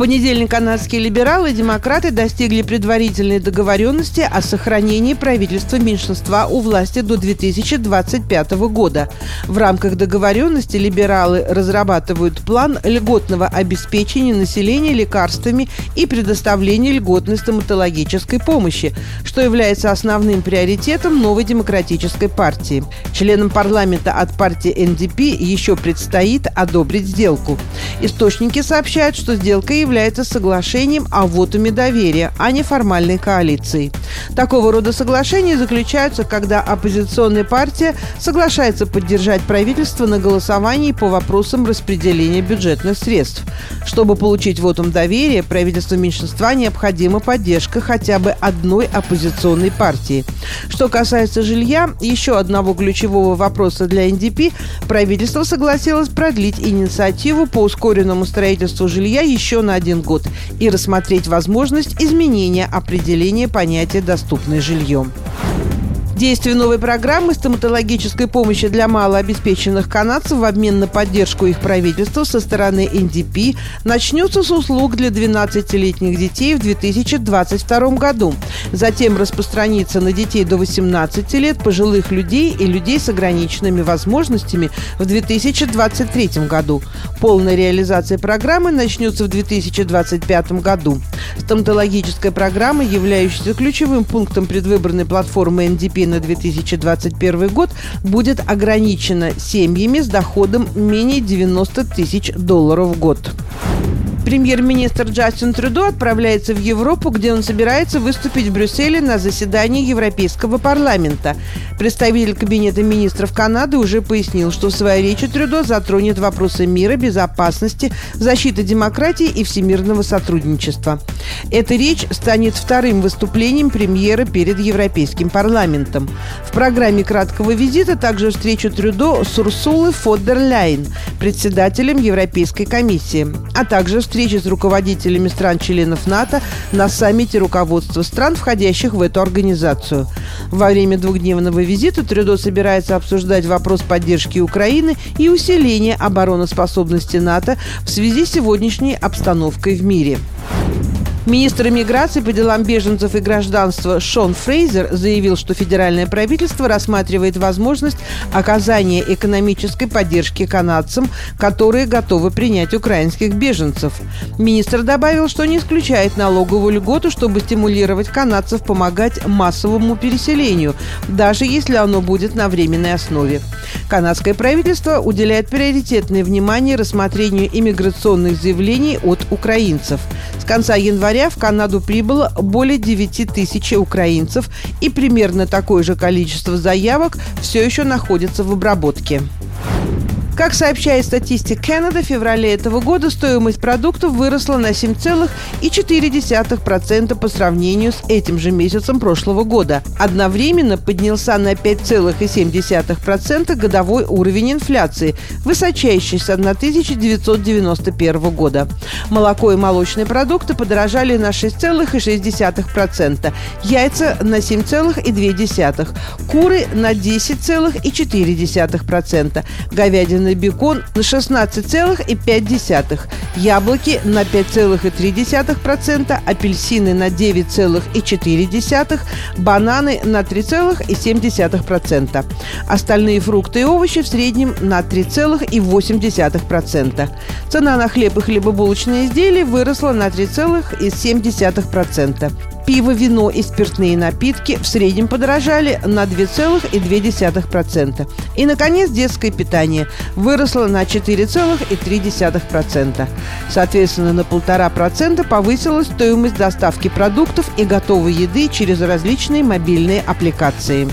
понедельник канадские либералы и демократы достигли предварительной договоренности о сохранении правительства меньшинства у власти до 2025 года. В рамках договоренности либералы разрабатывают план льготного обеспечения населения лекарствами и предоставления льготной стоматологической помощи, что является основным приоритетом новой демократической партии. Членам парламента от партии НДП еще предстоит одобрить сделку. Источники сообщают, что сделка является является соглашением о вотуме доверия, а не формальной коалицией. Такого рода соглашения заключаются, когда оппозиционная партия соглашается поддержать правительство на голосовании по вопросам распределения бюджетных средств. Чтобы получить вотум доверия, правительству меньшинства необходима поддержка хотя бы одной оппозиционной партии. Что касается жилья, еще одного ключевого вопроса для НДП, правительство согласилось продлить инициативу по ускоренному строительству жилья еще на один год и рассмотреть возможность изменения определения понятия «доступное жилье». Действие новой программы стоматологической помощи для малообеспеченных канадцев в обмен на поддержку их правительства со стороны НДП начнется с услуг для 12-летних детей в 2022 году. Затем распространится на детей до 18 лет, пожилых людей и людей с ограниченными возможностями в 2023 году. Полная реализация программы начнется в 2025 году. Стоматологическая программа, являющаяся ключевым пунктом предвыборной платформы НДП на 2021 год будет ограничена семьями с доходом менее 90 тысяч долларов в год. Премьер-министр Джастин Трюдо отправляется в Европу, где он собирается выступить в Брюсселе на заседании Европейского парламента. Представитель Кабинета министров Канады уже пояснил, что в своей речи Трюдо затронет вопросы мира, безопасности, защиты демократии и всемирного сотрудничества. Эта речь станет вторым выступлением премьера перед Европейским парламентом. В программе краткого визита также встречу Трюдо с Урсулой Фоддер Ляйн, председателем Европейской комиссии, а также встречу встречи с руководителями стран-членов НАТО на саммите руководства стран, входящих в эту организацию. Во время двухдневного визита Трюдо собирается обсуждать вопрос поддержки Украины и усиления обороноспособности НАТО в связи с сегодняшней обстановкой в мире. Министр иммиграции по делам беженцев и гражданства Шон Фрейзер заявил, что федеральное правительство рассматривает возможность оказания экономической поддержки канадцам, которые готовы принять украинских беженцев. Министр добавил, что не исключает налоговую льготу, чтобы стимулировать канадцев помогать массовому переселению, даже если оно будет на временной основе. Канадское правительство уделяет приоритетное внимание рассмотрению иммиграционных заявлений от украинцев. Конца января в Канаду прибыло более 9 тысяч украинцев, и примерно такое же количество заявок все еще находится в обработке. Как сообщает статистика Канада, в феврале этого года стоимость продуктов выросла на 7,4% по сравнению с этим же месяцем прошлого года. Одновременно поднялся на 5,7% годовой уровень инфляции, высочайший с 1991 года. Молоко и молочные продукты подорожали на 6,6%, яйца на 7,2%, куры на 10,4%, говядина и бекон на 16,5%, яблоки на 5,3%, апельсины на 9,4%, бананы на 3,7%. Остальные фрукты и овощи в среднем на 3,8%. Цена на хлеб и хлебобулочные изделия выросла на 3,7%. Пиво, вино и спиртные напитки в среднем подорожали на 2,2%. И, наконец, детское питание выросло на 4,3%. Соответственно, на 1,5% повысилась стоимость доставки продуктов и готовой еды через различные мобильные аппликации.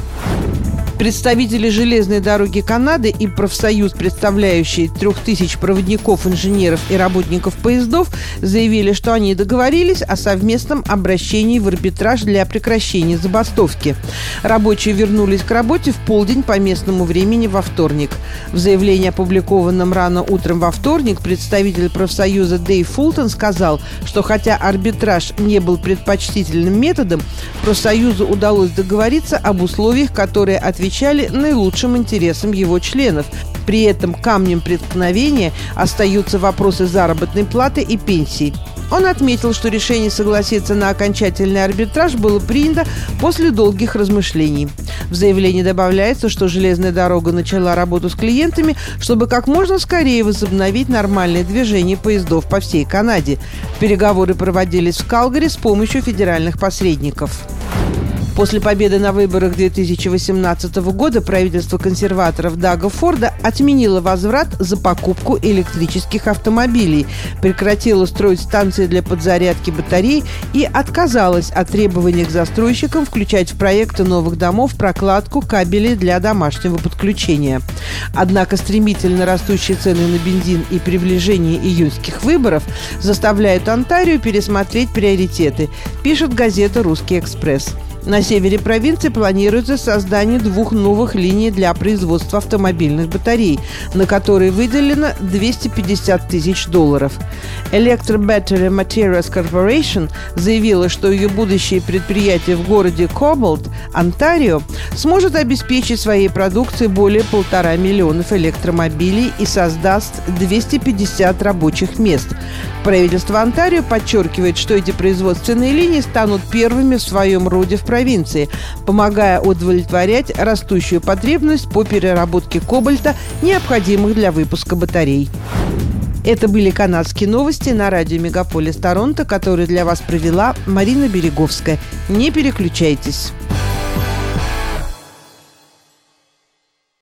Представители железной дороги Канады и профсоюз, представляющий трех тысяч проводников, инженеров и работников поездов, заявили, что они договорились о совместном обращении в арбитраж для прекращения забастовки. Рабочие вернулись к работе в полдень по местному времени во вторник. В заявлении, опубликованном рано утром во вторник, представитель профсоюза Дэйв Фултон сказал, что хотя арбитраж не был предпочтительным методом, профсоюзу удалось договориться об условиях, которые отвечали наилучшим интересам его членов. При этом камнем преткновения остаются вопросы заработной платы и пенсий. Он отметил, что решение согласиться на окончательный арбитраж было принято после долгих размышлений. В заявлении добавляется, что железная дорога начала работу с клиентами, чтобы как можно скорее возобновить нормальное движение поездов по всей Канаде. Переговоры проводились в Калгари с помощью федеральных посредников. После победы на выборах 2018 года правительство консерваторов Дага Форда отменило возврат за покупку электрических автомобилей, прекратило строить станции для подзарядки батарей и отказалось от требований к застройщикам включать в проекты новых домов прокладку кабелей для домашнего подключения. Однако стремительно растущие цены на бензин и приближение июньских выборов заставляют Онтарио пересмотреть приоритеты, пишет газета «Русский экспресс». На севере провинции планируется создание двух новых линий для производства автомобильных батарей, на которые выделено 250 тысяч долларов. Electro Battery Materials Corporation заявила, что ее будущее предприятие в городе Коболт, Онтарио, сможет обеспечить своей продукцией более полтора миллионов электромобилей и создаст 250 рабочих мест. Правительство Онтарио подчеркивает, что эти производственные линии станут первыми в своем роде в провинции, помогая удовлетворять растущую потребность по переработке кобальта, необходимых для выпуска батарей. Это были канадские новости на радио Мегаполис Торонто, которые для вас провела Марина Береговская. Не переключайтесь.